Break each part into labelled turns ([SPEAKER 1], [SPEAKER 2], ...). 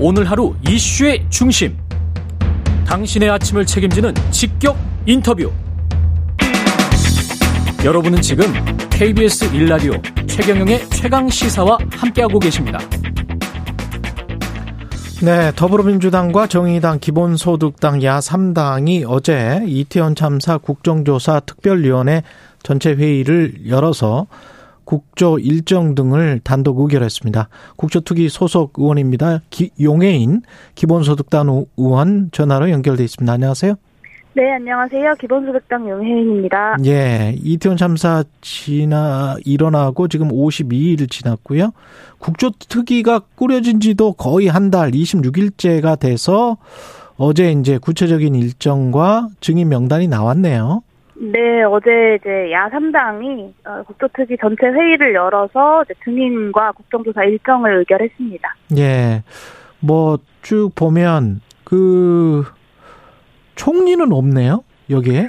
[SPEAKER 1] 오늘 하루 이슈의 중심. 당신의 아침을 책임지는 직격 인터뷰. 여러분은 지금 KBS 일라디오 최경영의 최강 시사와 함께하고 계십니다.
[SPEAKER 2] 네, 더불어민주당과 정의당, 기본소득당, 야3당이 어제 이태원 참사 국정조사 특별위원회 전체 회의를 열어서 국조 일정 등을 단독 의결했습니다. 국조특위 소속 의원입니다. 기, 용해인 기본소득당 의원 전화로 연결돼 있습니다. 안녕하세요.
[SPEAKER 3] 네, 안녕하세요. 기본소득당 용혜인입니다.
[SPEAKER 2] 예, 이태원 참사 지나 일어나고 지금 52일 지났고요. 국조특위가 꾸려진 지도 거의 한 달, 26일째가 돼서 어제 이제 구체적인 일정과 증인 명단이 나왔네요.
[SPEAKER 3] 네, 어제 이제 야3당이 어, 국조특위 전체 회의를 열어서 증인과 국정조사 일정을 의결했습니다.
[SPEAKER 2] 예. 뭐 쭉 보면 그 총리는 없네요, 여기에?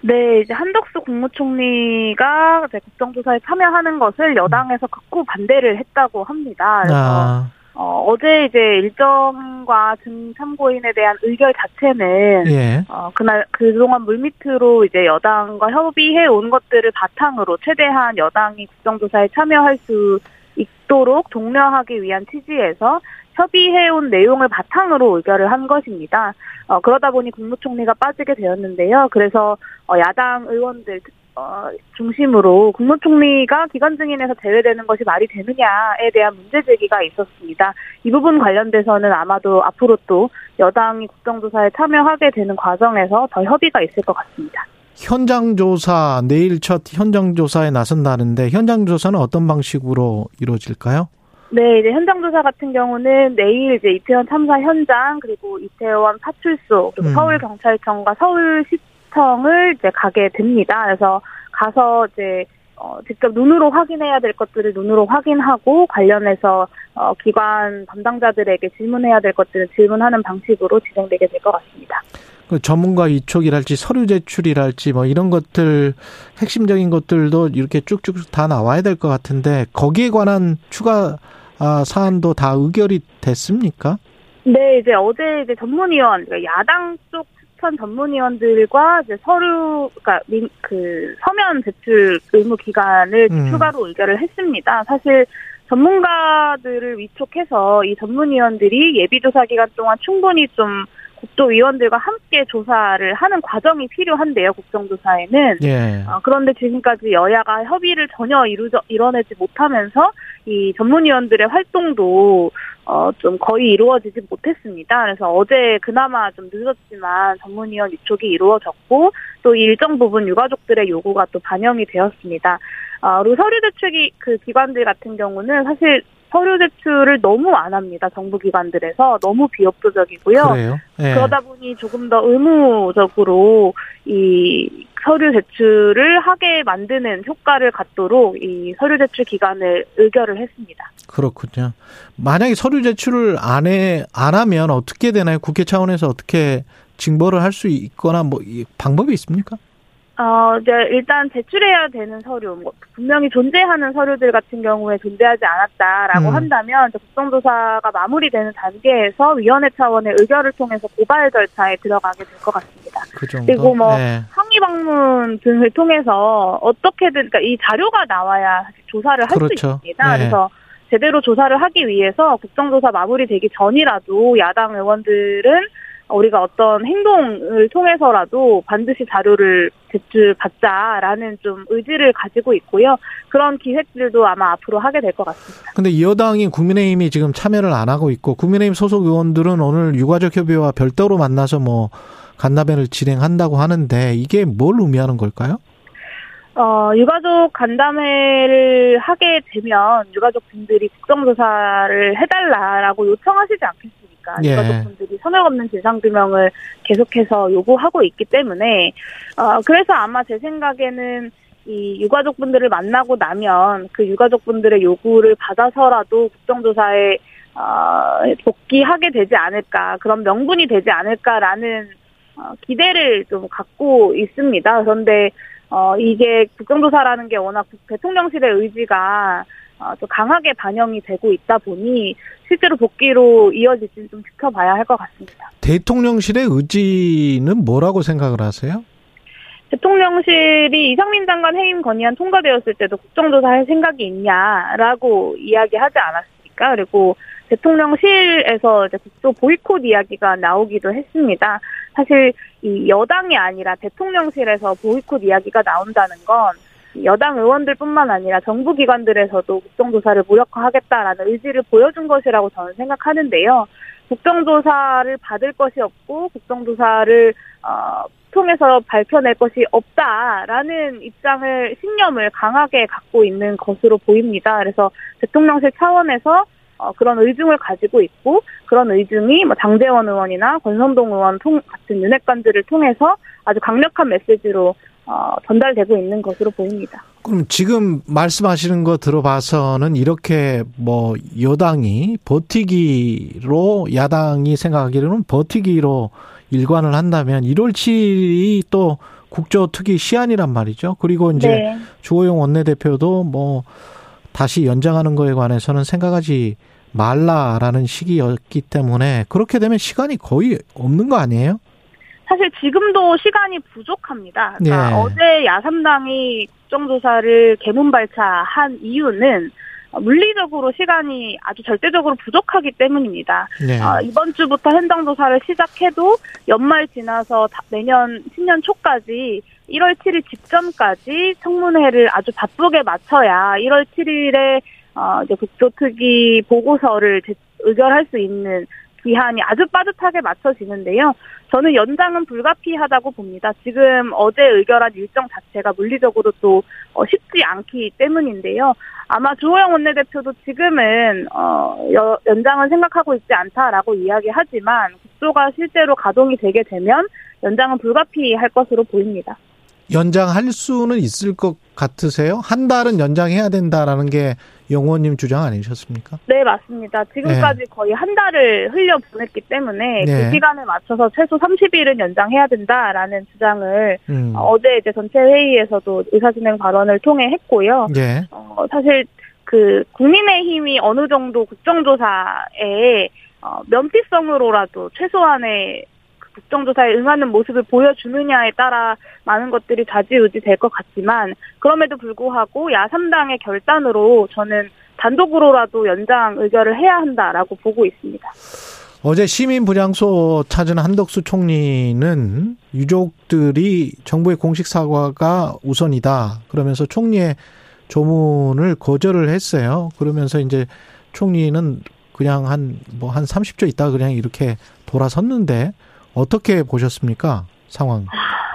[SPEAKER 3] 네, 이제 한덕수 국무총리가 이제 국정조사에 참여하는 것을 여당에서 극구 반대를 했다고 합니다. 그래서 아. 어, 어제 이제 일정과 증 참고인에 대한 의결 자체는 예. 어, 그날 그동안 물밑으로 이제 여당과 협의해 온 것들을 바탕으로 최대한 여당이 국정조사에 참여할 수 있도록 독려하기 위한 취지에서 협의해온 내용을 바탕으로 의결을 한 것입니다. 어, 그러다 보니 국무총리가 빠지게 되었는데요. 그래서 어, 야당 의원들 어, 중심으로 국무총리가 기관 증인에서 제외되는 것이 말이 되느냐에 대한 문제 제기가 있었습니다. 이 부분 관련돼서는 아마도 앞으로 또 여당이 국정조사에 참여하게 되는 과정에서 더 협의가 있을 것 같습니다.
[SPEAKER 2] 현장 조사 내일 첫 현장 조사에 나선다는데 현장 조사는 어떤 방식으로 이루어질까요?
[SPEAKER 3] 네, 이제 현장 조사 같은 경우는 내일 이제 이태원 참사 현장 그리고 이태원 파출소 그리고 음. 서울 경찰청과 서울시 청을 이제 가게 됩니다. 그래서 가서 이제 어, 직접 눈으로 확인해야 될 것들을 눈으로 확인하고 관련해서 어, 기관 담당자들에게 질문해야 될 것들을 질문하는 방식으로 진행되게 될 것 같습니다.
[SPEAKER 2] 그 전문가 위촉이랄지 서류 제출이랄지 뭐 이런 것들 핵심적인 것들도 이렇게 쭉쭉 다 나와야 될 것 같은데 거기에 관한 추가 아, 사안도 다 의결이 됐습니까?
[SPEAKER 3] 네, 이제 어제 이제 전문위원, 그러니까 야당 쪽 추천 전문위원들과 이제 서류, 그러니까 민, 그 서면 제출 의무 기간을 음. 추가로 의결을 했습니다. 사실 전문가들을 위촉해서 이 전문위원들이 예비조사 기간 동안 충분히 좀 국조위원들과 함께 조사를 하는 과정이 필요한데요, 국정조사에는. 예. 어, 그런데 지금까지 여야가 협의를 전혀 이루저, 이뤄내지 못하면서 이 전문위원들의 활동도 어, 좀 거의 이루어지지 못했습니다. 그래서 어제 그나마 좀 늦었지만 전문위원 위촉이 이루어졌고 또 일정 부분 유가족들의 요구가 또 반영이 되었습니다. 어, 그리고 서류 제출기 그 기관들 같은 경우는 사실 서류 제출을 너무 안 합니다. 정부 기관들에서 너무 비협조적이고요. 네. 그러다 보니 조금 더 의무적으로 이 서류 제출을 하게 만드는 효과를 갖도록 이 서류 제출 기간을 의결을 했습니다.
[SPEAKER 2] 그렇군요. 만약에 서류 제출을 안 해, 안 하면 어떻게 되나요? 국회 차원에서 어떻게 징벌을 할 수 있거나 뭐 방법이 있습니까?
[SPEAKER 3] 어, 이제 일단 제출해야 되는 서류, 뭐 분명히 존재하는 서류들 같은 경우에 존재하지 않았다라고 음. 한다면 국정조사가 마무리되는 단계에서 위원회 차원의 의결을 통해서 고발 절차에 들어가게 될 것 같습니다.
[SPEAKER 2] 그
[SPEAKER 3] 그리고 뭐 네. 항의 방문 등을 통해서 어떻게든 그러니까 이 자료가 나와야 조사를 할수 그렇죠. 있습니다. 네. 그래서 제대로 조사를 하기 위해서 국정조사 마무리되기 전이라도 야당 의원들은 우리가 어떤 행동을 통해서라도 반드시 자료를 제출받자라는 좀 의지를 가지고 있고요. 그런 기획들도 아마 앞으로 하게 될 것 같습니다.
[SPEAKER 2] 근데 여당인 국민의힘이 지금 참여를 안 하고 있고 국민의힘 소속 의원들은 오늘 유가족 협의회와 별도로 만나서 뭐 간담회를 진행한다고 하는데 이게 뭘 의미하는 걸까요?
[SPEAKER 3] 어, 유가족 간담회를 하게 되면 유가족 분들이 국정조사를 해달라라고 요청하시지 않겠습니까? 예. 유가족분들이 선을 없는 진상규명을 계속해서 요구하고 있기 때문에 어 그래서 아마 제 생각에는 이 유가족분들을 만나고 나면 그 유가족분들의 요구를 받아서라도 국정조사에 어, 복귀하게 되지 않을까 그런 명분이 되지 않을까라는 어, 기대를 좀 갖고 있습니다. 그런데 어, 이게 국정조사라는 게 워낙 대통령실의 의지가 어, 좀 강하게 반영이 되고 있다 보니 실제로 복귀로 이어질지는 좀 지켜봐야 할 것 같습니다.
[SPEAKER 2] 대통령실의 의지는 뭐라고 생각을 하세요?
[SPEAKER 3] 대통령실이 이상민 장관 해임 건의안 통과되었을 때도 국정조사 할 생각이 있냐라고 이야기하지 않았습니까? 그리고 대통령실에서 이제 국조 보이콧 이야기가 나오기도 했습니다. 사실 이 여당이 아니라 대통령실에서 보이콧 이야기가 나온다는 건 여당 의원들뿐만 아니라 정부 기관들에서도 국정조사를 무력화하겠다라는 의지를 보여준 것이라고 저는 생각하는데요. 국정조사를 받을 것이 없고 국정조사를 어, 통해서 밝혀낼 것이 없다라는 입장을 신념을 강하게 갖고 있는 것으로 보입니다. 그래서 대통령실 차원에서 어, 그런 의중을 가지고 있고 그런 의중이 뭐 장재원 의원이나 권선동 의원 통, 같은 윤핵관들을 통해서 아주 강력한 메시지로 어, 전달되고 있는 것으로 보입니다.
[SPEAKER 2] 그럼 지금 말씀하시는 거 들어봐서는 이렇게 뭐 여당이 버티기로 야당이 생각하기로는 버티기로 일관을 한다면 1월 7일이 또 국조특위 시한이란 말이죠. 그리고 이제 네. 주호영 원내대표도 뭐 다시 연장하는 거에 관해서는 생각하지 말라라는 시기였기 때문에 그렇게 되면 시간이 거의 없는 거 아니에요?
[SPEAKER 3] 사실 지금도 시간이 부족합니다. 그러니까 네. 어제 야삼당이 국정조사를 개문발차한 이유는 물리적으로 시간이 아주 절대적으로 부족하기 때문입니다. 네. 어, 이번 주부터 현장 조사를 시작해도 연말 지나서 내년 신년 초까지 1월 7일 직전까지 청문회를 아주 바쁘게 마쳐야 1월 7일에 어, 이제 국조특위 보고서를 의결할 수 있는 기한이 아주 빠듯하게 맞춰지는데요. 저는 연장은 불가피하다고 봅니다. 지금 어제 의결한 일정 자체가 물리적으로 또 어, 쉽지 않기 때문인데요. 아마 주호영 원내대표도 지금은 어, 연장은 생각하고 있지 않다라고 이야기하지만 국조가 실제로 가동이 되게 되면 연장은 불가피할 것으로 보입니다.
[SPEAKER 2] 연장할 수는 있을 것 같으세요? 한 달은 연장해야 된다라는 게 영호님 주장 아니셨습니까?
[SPEAKER 3] 네, 맞습니다. 지금까지 네. 거의 한 달을 흘려 보냈기 때문에 네. 그 시간에 맞춰서 최소 30일은 연장해야 된다라는 주장을 음. 어제 이제 전체 회의에서도 의사진행 발언을 통해 했고요. 네. 어, 사실 그 국민의힘이 어느 정도 국정조사에 어, 면피성으로라도 최소한의 국정조사에 응하는 모습을 보여주느냐에 따라 많은 것들이 좌지우지 될 것 같지만 그럼에도 불구하고 야3당의 결단으로 저는 단독으로라도 연장 의결을 해야 한다라고 보고 있습니다.
[SPEAKER 2] 어제 시민 분향소 찾은 한덕수 총리는 유족들이 정부의 공식 사과가 우선이다. 그러면서 총리의 조문을 거절을 했어요. 그러면서 이제 총리는 그냥 한 뭐한 뭐 30초 있다가 그냥 이렇게 돌아섰는데 어떻게 보셨습니까? 상황.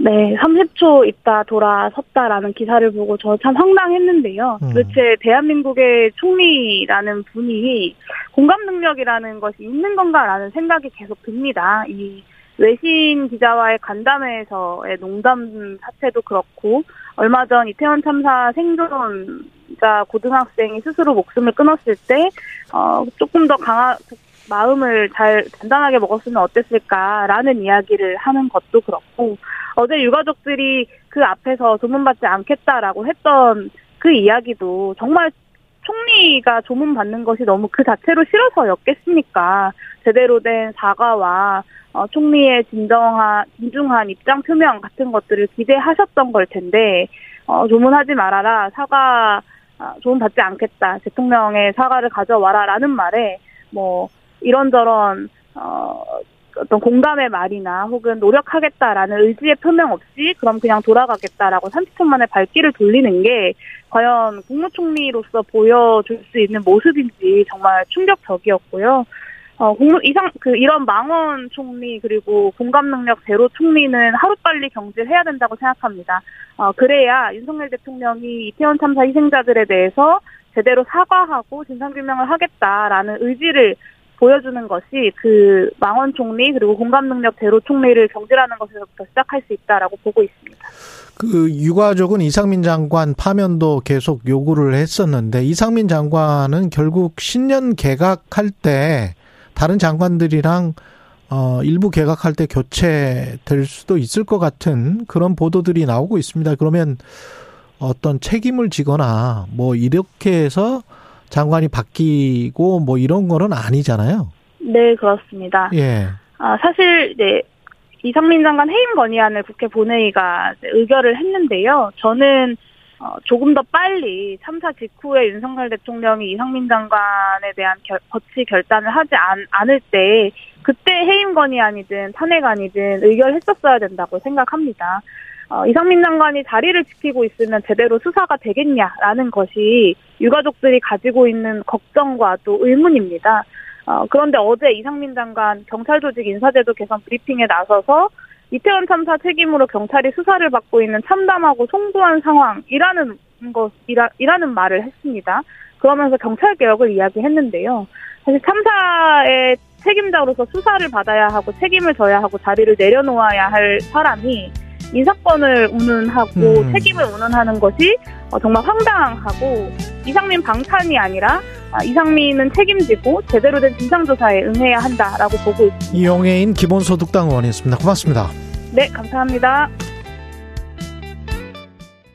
[SPEAKER 3] 네, 30초 있다 돌아섰다라는 기사를 보고 저 참 황당했는데요. 음. 도대체 대한민국의 총리라는 분이 공감 능력이라는 것이 있는 건가라는 생각이 계속 듭니다. 이 외신 기자와의 간담회에서의 농담 사태도 그렇고 얼마 전 이태원 참사 생존자 고등학생이 스스로 목숨을 끊었을 때 어, 조금 더 강한 마음을 잘 단단하게 먹었으면 어땠을까라는 이야기를 하는 것도 그렇고 어제 유가족들이 그 앞에서 조문받지 않겠다라고 했던 그 이야기도 정말 총리가 조문받는 것이 너무 그 자체로 싫어서였겠습니까? 제대로 된 사과와 어, 총리의 진정한 진중한 입장 표명 같은 것들을 기대하셨던 걸 텐데 어, 조문하지 말아라 사과 어, 조문 받지 않겠다 대통령의 사과를 가져와라라는 말에 뭐 이런저런 어 어떤 공감의 말이나 혹은 노력하겠다라는 의지의 표명 없이 그럼 그냥 돌아가겠다라고 30분 만에 발길을 돌리는 게 과연 국무총리로서 보여줄 수 있는 모습인지 정말 충격적이었고요. 어, 국무, 이상, 그, 이런 망원 총리, 그리고 공감 능력 제로 총리는 하루빨리 경질해야 된다고 생각합니다. 어, 그래야 윤석열 대통령이 이태원 참사 희생자들에 대해서 제대로 사과하고 진상규명을 하겠다라는 의지를 보여주는 것이 그 망원 총리 그리고 공감 능력 제로 총리를 경질하는 것에서부터 시작할 수 있다라고 보고 있습니다.
[SPEAKER 2] 그 유가족은 이상민 장관 파면도 계속 요구를 했었는데 이상민 장관은 결국 신년 개각할 때 다른 장관들이랑 어 일부 개각할 때 교체될 수도 있을 것 같은 그런 보도들이 나오고 있습니다. 그러면 어떤 책임을 지거나 뭐 이렇게 해서 장관이 바뀌고 뭐 이런 거는 아니잖아요.
[SPEAKER 3] 네, 그렇습니다.
[SPEAKER 2] 예.
[SPEAKER 3] 아, 사실 이제 이상민 장관 해임 건의안을 국회 본회의가 의결을 했는데요. 저는 어, 조금 더 빨리 참사 직후에 윤석열 대통령이 이상민 장관에 대한 결, 거치 결단을 하지 않, 않을 때 그때 해임 건의안이든 탄핵안이든 의결했었어야 된다고 생각합니다. 어, 이상민 장관이 자리를 지키고 있으면 제대로 수사가 되겠냐라는 것이 유가족들이 가지고 있는 걱정과 또 의문입니다. 어, 그런데 어제 이상민 장관 경찰 조직 인사제도 개선 브리핑에 나서서 이태원 참사 책임으로 경찰이 수사를 받고 있는 참담하고 송구한 상황이라는 것이라 이라는 말을 했습니다. 그러면서 경찰 개혁을 이야기했는데요. 사실 참사의 책임자로서 수사를 받아야 하고 책임을 져야 하고 자리를 내려놓아야 할 사람이 인사권을 운운하고 음. 책임을 운운하는 것이 어, 정말 황당하고 이상민 방탄이 아니라 아, 이상민은 책임지고 제대로 된 진상조사에 응해야 한다라고 보고 있습니다.
[SPEAKER 2] 이용해인 기본소득당 의원이었습니다. 고맙습니다.
[SPEAKER 3] 네, 감사합니다.